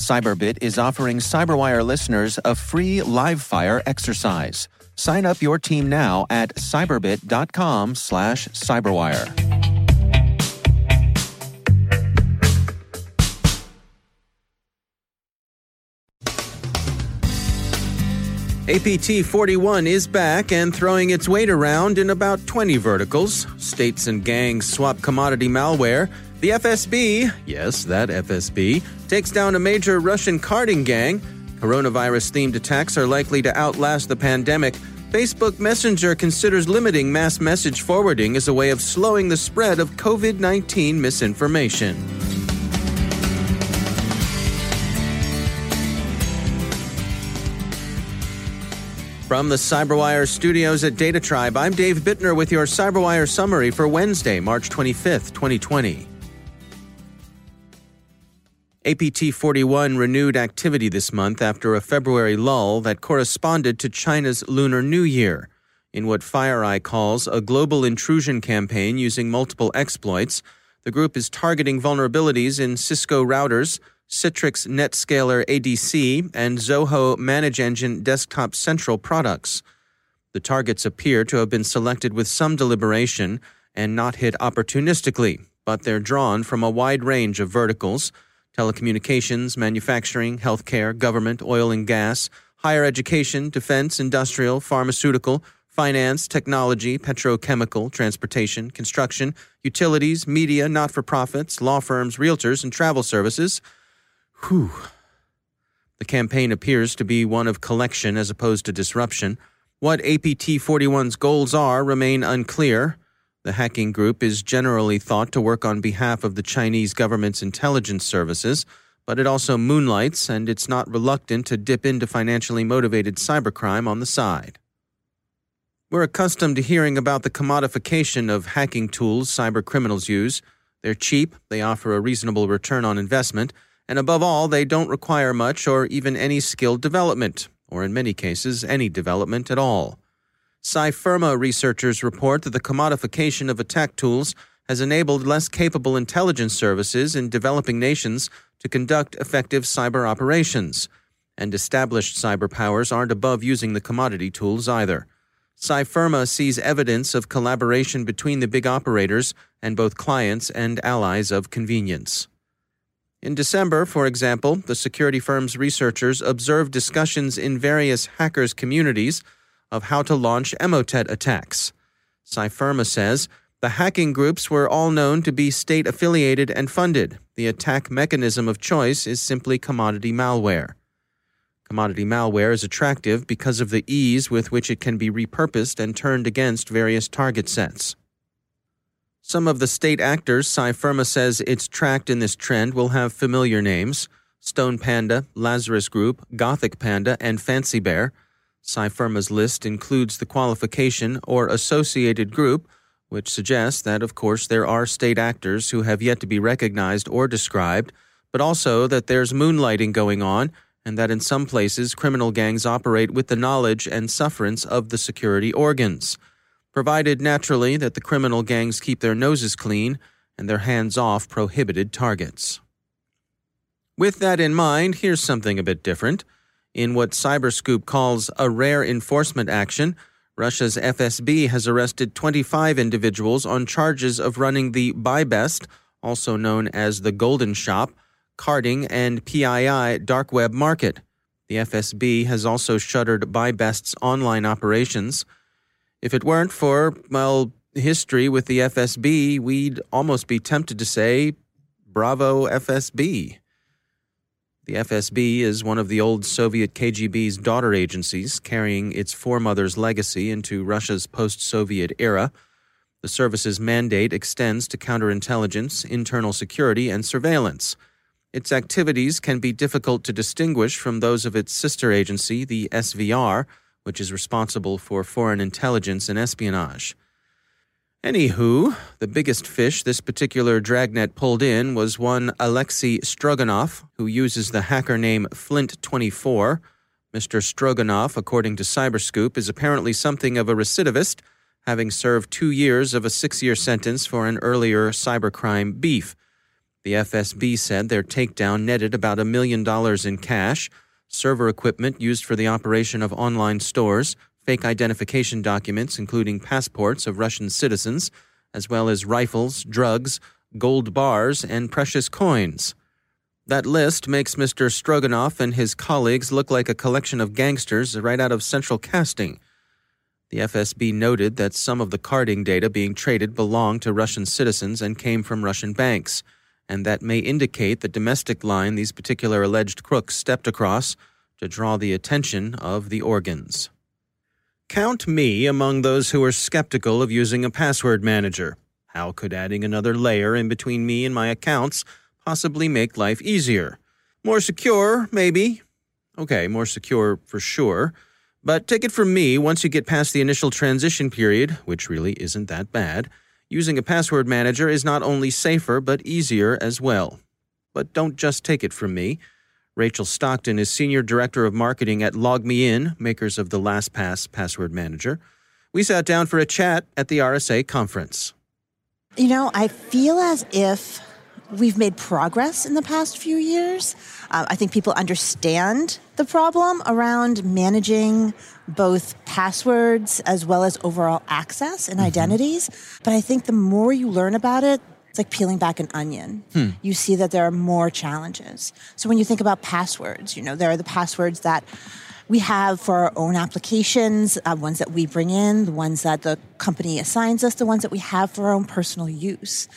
Cyberbit is offering Cyberwire listeners a free live fire exercise. Sign up your team now at cyberbit.com slash cyberwire. APT 41 is back and throwing its weight around in about 20 verticals. States and gangs swap commodity malware. The FSB, yes, that FSB, takes down a major Russian carding gang. Coronavirus themed attacks are likely to outlast the pandemic. Facebook Messenger considers limiting mass message forwarding as a way of slowing the spread of COVID 19 misinformation. From the Cyberwire studios at Data Tribe, I'm Dave Bittner with your Cyberwire summary for Wednesday, March 25th, 2020. APT 41 renewed activity this month after a February lull that corresponded to China's Lunar New Year. In what FireEye calls a global intrusion campaign using multiple exploits, the group is targeting vulnerabilities in Cisco routers Citrix NetScaler ADC, and Zoho Manage Engine Desktop Central products. The targets appear to have been selected with some deliberation and not hit opportunistically, but they're drawn from a wide range of verticals telecommunications, manufacturing, healthcare, government, oil and gas, higher education, defense, industrial, pharmaceutical, finance, technology, petrochemical, transportation, construction, utilities, media, not for profits, law firms, realtors, and travel services Whew. The campaign appears to be one of collection as opposed to disruption. What APT 41's goals are remain unclear. The hacking group is generally thought to work on behalf of the Chinese government's intelligence services, but it also moonlights and it's not reluctant to dip into financially motivated cybercrime on the side. We're accustomed to hearing about the commodification of hacking tools cybercriminals use. They're cheap, they offer a reasonable return on investment, and above all, they don't require much or even any skilled development, or in many cases, any development at all. Cyfirma researchers report that the commodification of attack tools has enabled less capable intelligence services in developing nations to conduct effective cyber operations, and established cyber powers aren't above using the commodity tools either. Cyfirma sees evidence of collaboration between the big operators and both clients and allies of convenience. In December, for example, the security firm's researchers observed discussions in various hackers' communities of how to launch Emotet attacks. Cyfirma says the hacking groups were all known to be state affiliated and funded. The attack mechanism of choice is simply commodity malware. Commodity malware is attractive because of the ease with which it can be repurposed and turned against various target sets. Some of the state actors Cyfirma says it's tracked in this trend will have familiar names Stone Panda, Lazarus Group, Gothic Panda, and Fancy Bear. Cyfirma's list includes the qualification or associated group, which suggests that, of course, there are state actors who have yet to be recognized or described, but also that there's moonlighting going on and that in some places criminal gangs operate with the knowledge and sufferance of the security organs provided naturally that the criminal gangs keep their noses clean and their hands off prohibited targets. With that in mind, here's something a bit different. In what Cyberscoop calls a rare enforcement action, Russia's FSB has arrested 25 individuals on charges of running the BuyBest, also known as the Golden Shop, carding and PII dark web market. The FSB has also shuttered BuyBest's online operations. If it weren't for, well, history with the FSB, we'd almost be tempted to say, Bravo FSB. The FSB is one of the old Soviet KGB's daughter agencies, carrying its foremother's legacy into Russia's post Soviet era. The service's mandate extends to counterintelligence, internal security, and surveillance. Its activities can be difficult to distinguish from those of its sister agency, the SVR, which is responsible for foreign intelligence and espionage. Anywho, the biggest fish this particular dragnet pulled in was one Alexei Stroganov, who uses the hacker name Flint24. Mr. Stroganov, according to Cyberscoop, is apparently something of a recidivist, having served two years of a six year sentence for an earlier cybercrime beef. The FSB said their takedown netted about a million dollars in cash, server equipment used for the operation of online stores, fake identification documents, including passports of Russian citizens, as well as rifles, drugs, gold bars, and precious coins. That list makes Mr. Stroganov and his colleagues look like a collection of gangsters right out of central casting. The FSB noted that some of the carding data being traded belonged to Russian citizens and came from Russian banks, and that may indicate the domestic line these particular alleged crooks stepped across to draw the attention of the organs. Count me among those who are skeptical of using a password manager. How could adding another layer in between me and my accounts possibly make life easier? More secure, maybe. Okay, more secure for sure. But take it from me, once you get past the initial transition period, which really isn't that bad, using a password manager is not only safer, but easier as well. But don't just take it from me. Rachel Stockton is Senior Director of Marketing at LogMeIn, makers of the LastPass password manager. We sat down for a chat at the RSA conference. You know, I feel as if we've made progress in the past few years. Uh, I think people understand the problem around managing both passwords as well as overall access and mm-hmm. identities. But I think the more you learn about it, it's like peeling back an onion. Hmm. You see that there are more challenges. So when you think about passwords, you know, there are the passwords that we have for our own applications, uh, ones that we bring in, the ones that the company assigns us, the ones that we have for our own personal use.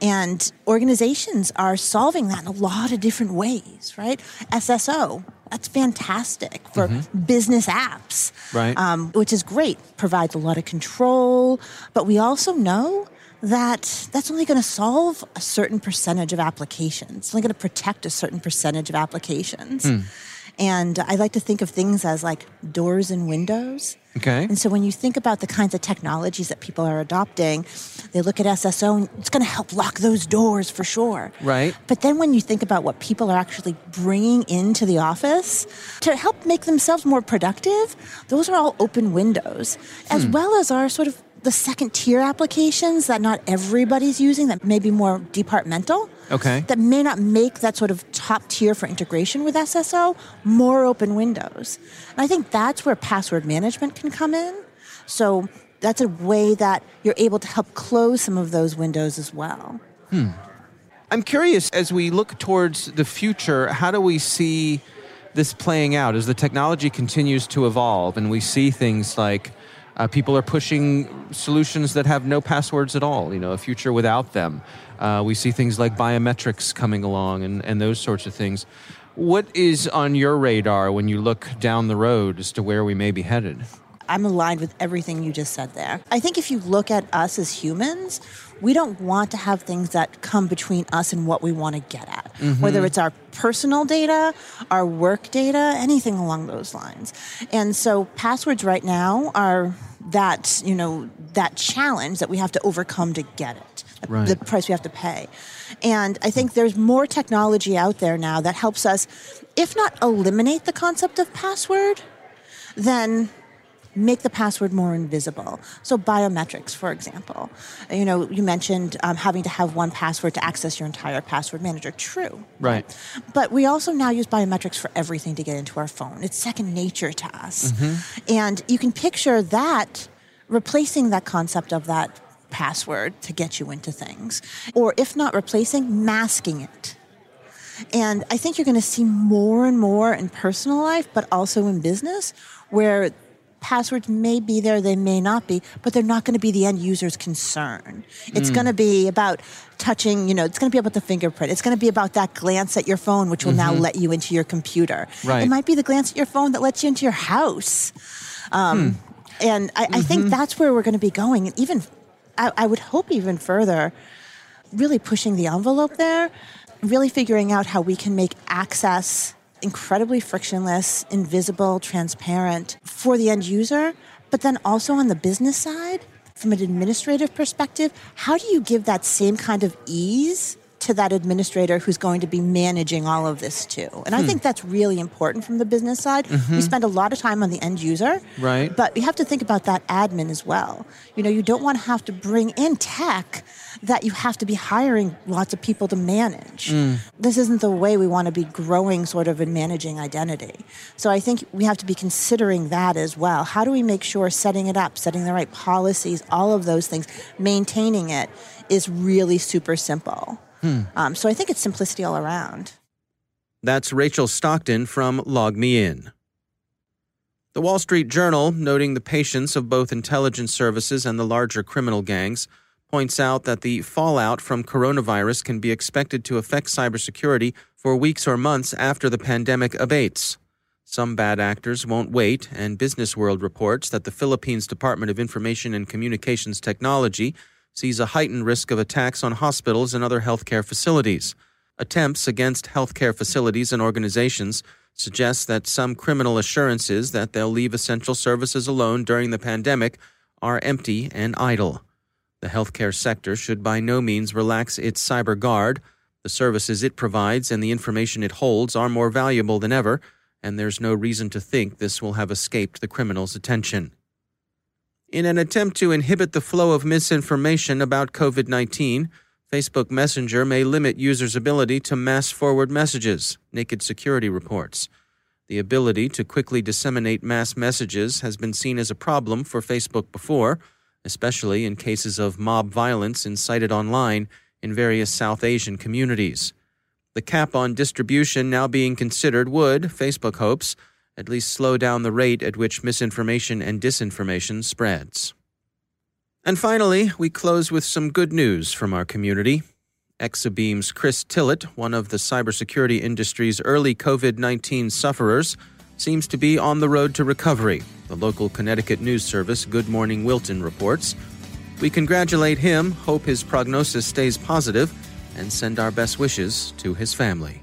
And organizations are solving that in a lot of different ways, right? SSO, that's fantastic for mm-hmm. business apps, right? Um, which is great, provides a lot of control. But we also know that that's only going to solve a certain percentage of applications. It's only going to protect a certain percentage of applications. Mm. And I like to think of things as like doors and windows. Okay. And so when you think about the kinds of technologies that people are adopting, they look at SSO and it's going to help lock those doors for sure. Right. But then when you think about what people are actually bringing into the office to help make themselves more productive, those are all open windows, as hmm. well as our sort of the second tier applications that not everybody's using that may be more departmental. Okay. That may not make that sort of top tier for integration with SSO more open windows. And I think that's where password management can come in. So that's a way that you're able to help close some of those windows as well. Hmm. I'm curious as we look towards the future, how do we see this playing out as the technology continues to evolve and we see things like uh, people are pushing solutions that have no passwords at all, you know, a future without them. Uh, we see things like biometrics coming along and, and those sorts of things. What is on your radar when you look down the road as to where we may be headed? I'm aligned with everything you just said there. I think if you look at us as humans, we don't want to have things that come between us and what we want to get at, mm-hmm. whether it's our personal data, our work data, anything along those lines. And so passwords right now are that, you know, that challenge that we have to overcome to get it. Right. The price we have to pay. And I think there's more technology out there now that helps us, if not eliminate the concept of password, then make the password more invisible. So biometrics, for example. You know, you mentioned um, having to have one password to access your entire password manager. True. Right. But we also now use biometrics for everything to get into our phone. It's second nature to us. Mm-hmm. And you can picture that replacing that concept of that password to get you into things. Or if not replacing, masking it. And I think you're going to see more and more in personal life, but also in business, where passwords may be there, they may not be, but they're not going to be the end user's concern. It's Mm. going to be about touching, you know, it's going to be about the fingerprint. It's going to be about that glance at your phone, which will now let you into your computer. Mm-hmm. Right. It might be the glance at your phone that lets you into your house. Um, And I, I think that's where we're going to be going. And even, I, I would hope even further, really pushing the envelope there, really figuring out how we can make access incredibly frictionless, invisible, transparent for the end user, but then also on the business side, from an administrative perspective, how do you give that same kind of ease to that administrator who's going to be managing all of this too? And I hmm. think that's really important from the business side. We mm-hmm. spend a lot of time on the end user, Right. but you have to think about that admin as well. You know, you don't want to have to bring in tech that you have to be hiring lots of people to manage. Hmm. This isn't the way we want to be growing sort of and managing identity. So I think we have to be considering that as well. How do we make sure setting it up, setting the right policies, all of those things, maintaining it is really super simple. Um, so I think it's simplicity all around. That's Rachel Stockton from LogMeIn. The Wall Street Journal, noting the patience of both intelligence services and the larger criminal gangs, points out that the fallout from coronavirus can be expected to affect cybersecurity for weeks or months after the pandemic abates. Some bad actors won't wait, and Business World reports that the Philippines Department of Information and Communications Technology sees a heightened risk of attacks on hospitals and other healthcare facilities. Attempts against healthcare facilities and organizations suggest that some criminal assurances that they'll leave essential services alone during the pandemic are empty and idle. The healthcare sector should by no means relax its cyber guard. The services it provides and the information it holds are more valuable than ever, and there's no reason to think this will have escaped the criminals' attention. In an attempt to inhibit the flow of misinformation about COVID 19, Facebook Messenger may limit users' ability to mass forward messages, Naked Security reports. The ability to quickly disseminate mass messages has been seen as a problem for Facebook before, especially in cases of mob violence incited online in various South Asian communities. The cap on distribution now being considered would, Facebook hopes, at least slow down the rate at which misinformation and disinformation spreads. And finally, we close with some good news from our community. Exabeam's Chris Tillett, one of the cybersecurity industry's early COVID 19 sufferers, seems to be on the road to recovery, the local Connecticut news service Good Morning Wilton reports. We congratulate him, hope his prognosis stays positive, and send our best wishes to his family.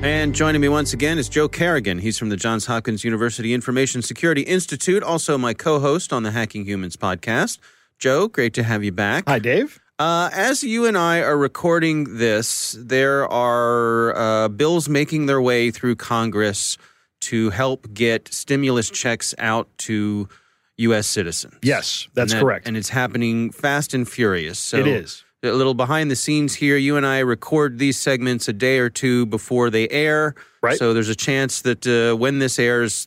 And joining me once again is Joe Carrigan. He's from the Johns Hopkins University Information Security Institute, also my co host on the Hacking Humans podcast. Joe, great to have you back. Hi, Dave. Uh, as you and I are recording this, there are uh, bills making their way through Congress to help get stimulus checks out to U.S. citizens. Yes, that's And that- correct. And it's happening fast and furious. So it is. A little behind the scenes here. You and I record these segments a day or two before they air. Right. So there's a chance that uh, when this airs,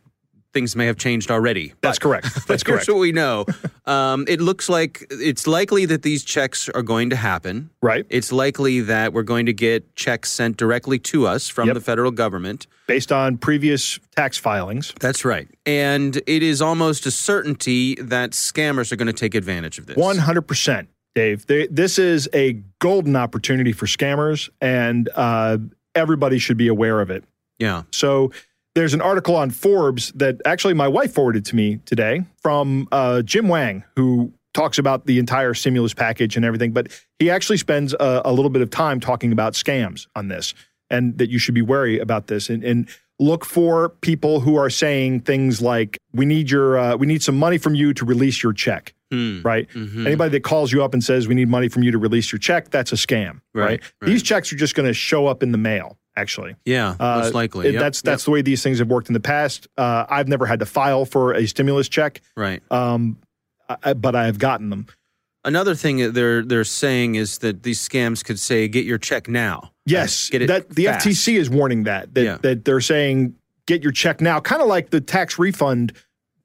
things may have changed already. That's But- correct. That's here's correct. what we know. Um, it looks like it's likely that these checks are going to happen. Right. It's likely that we're going to get checks sent directly to us from Yep. the federal government. Based on previous tax filings. That's right. And it is almost a certainty that scammers are going to take advantage of this. 100%, Dave. They, this is a golden opportunity for scammers, and uh, everybody should be aware of it. Yeah. So there's an article on Forbes that actually my wife forwarded to me today from uh, Jim Wang, who talks about the entire stimulus package and everything. But he actually spends a, a little bit of time talking about scams on this and that you should be wary about this and, and look for people who are saying things like, we need your, uh, we need some money from you to release your check. Hmm. Right. Mhm. Anybody that calls you up and says we need money from you to release your check, that's a scam. Right, Right. right. These checks are just going to show up in the mail. Actually, Yeah, uh, most likely. Yep, That's yep. that's the way these things have worked in the past. Uh, I've never had to file for a stimulus check, right. um, I, but I have gotten them. Another thing that they're they're saying is that these scams could say, "Get your check now." Yes, Get it that the fast. FTC is warning that that, Yeah. that they're saying get your check now, kind of like the tax refund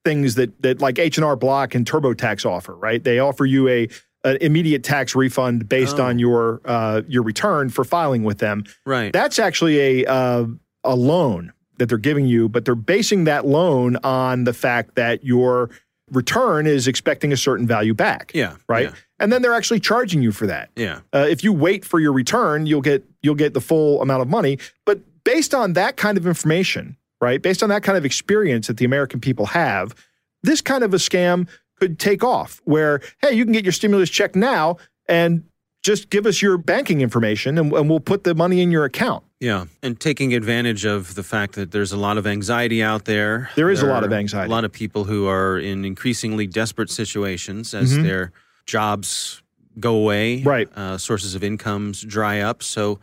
things that that like H and R Block and TurboTax offer. Right? They offer you a an immediate tax refund based Oh. on your uh, your return for filing with them. Right. That's actually a uh, a loan that they're giving you, but they're basing that loan on the fact that your return is expecting a certain value back. yeah. Right. And then they're actually charging you for that. Yeah. Uh, if you wait for your return, you'll get you'll get the full amount of money. But based on that kind of information, right? Based on that kind of experience that the American people have, this kind of a scam could take off. Where hey, you can get your stimulus check now and just give us your banking information, and, and we'll put the money in your account. Yeah. And taking advantage of the fact that there's a lot of anxiety out there. There is a lot of anxiety. A lot of people who are in increasingly desperate situations as Mhm. their jobs go away. Right. Uh, sources of incomes dry up. So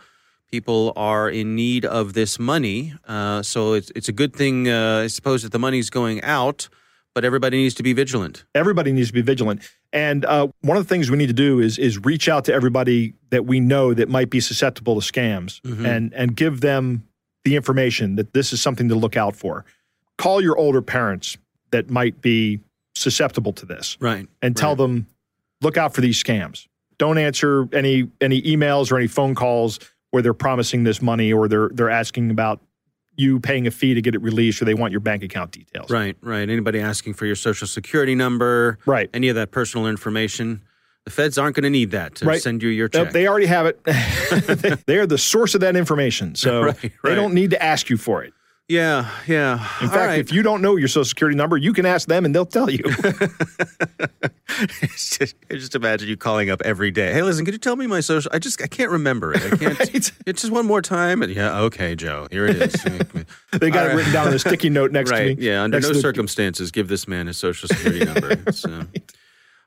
people are in need of this money. Uh, so it's, it's a good thing, uh, I suppose, that the money's going out, but everybody needs to be vigilant. everybody needs to be vigilant. And uh, one of the things we need to do is is reach out to everybody that we know that might be susceptible to scams Mhm. and and give them the information that this is something to look out for. Call your older parents that might be susceptible to this Right. and tell Right. them look out for these scams. Don't answer any any emails or any phone calls where they're promising this money or they're they're asking about you paying a fee to get it released or they want your bank account details. Right, right. Anybody asking for your social security number, Right. any of that personal information, the feds aren't going to need that to Right. send you your check. They already have it. They- they are the source of that information. So Right, they don't need to ask you for it. yeah, yeah. In fact, right. if you don't know your social security number, you can ask them and they'll tell you. It's just, I just imagine you calling up every day. Hey, listen, could you tell me my social? I just I can't remember it. I can't. Right? It's just one more time. And yeah, okay, Joe. Here it is. they got All it right. written down on a sticky note next right. to me. Yeah. Under next no circumstances give this man his social security number. It's, uh,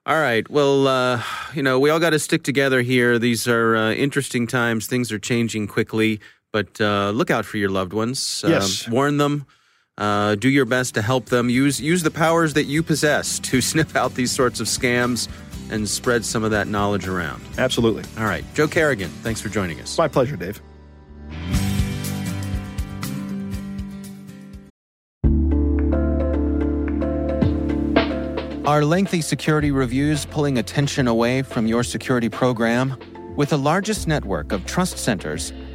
All right. Well, uh, you know, we all got to stick together here. These are uh, interesting times. Things are changing quickly, but uh, look out for your loved ones. Um, Yes. warn them. Uh, do your best to help them. Use use the powers that you possess to sniff out these sorts of scams and spread some of that knowledge around. Absolutely. All right, Joe Carrigan, thanks for joining us. My pleasure, Dave. Are lengthy security reviews pulling attention away from your security program? With the largest network of trust centers,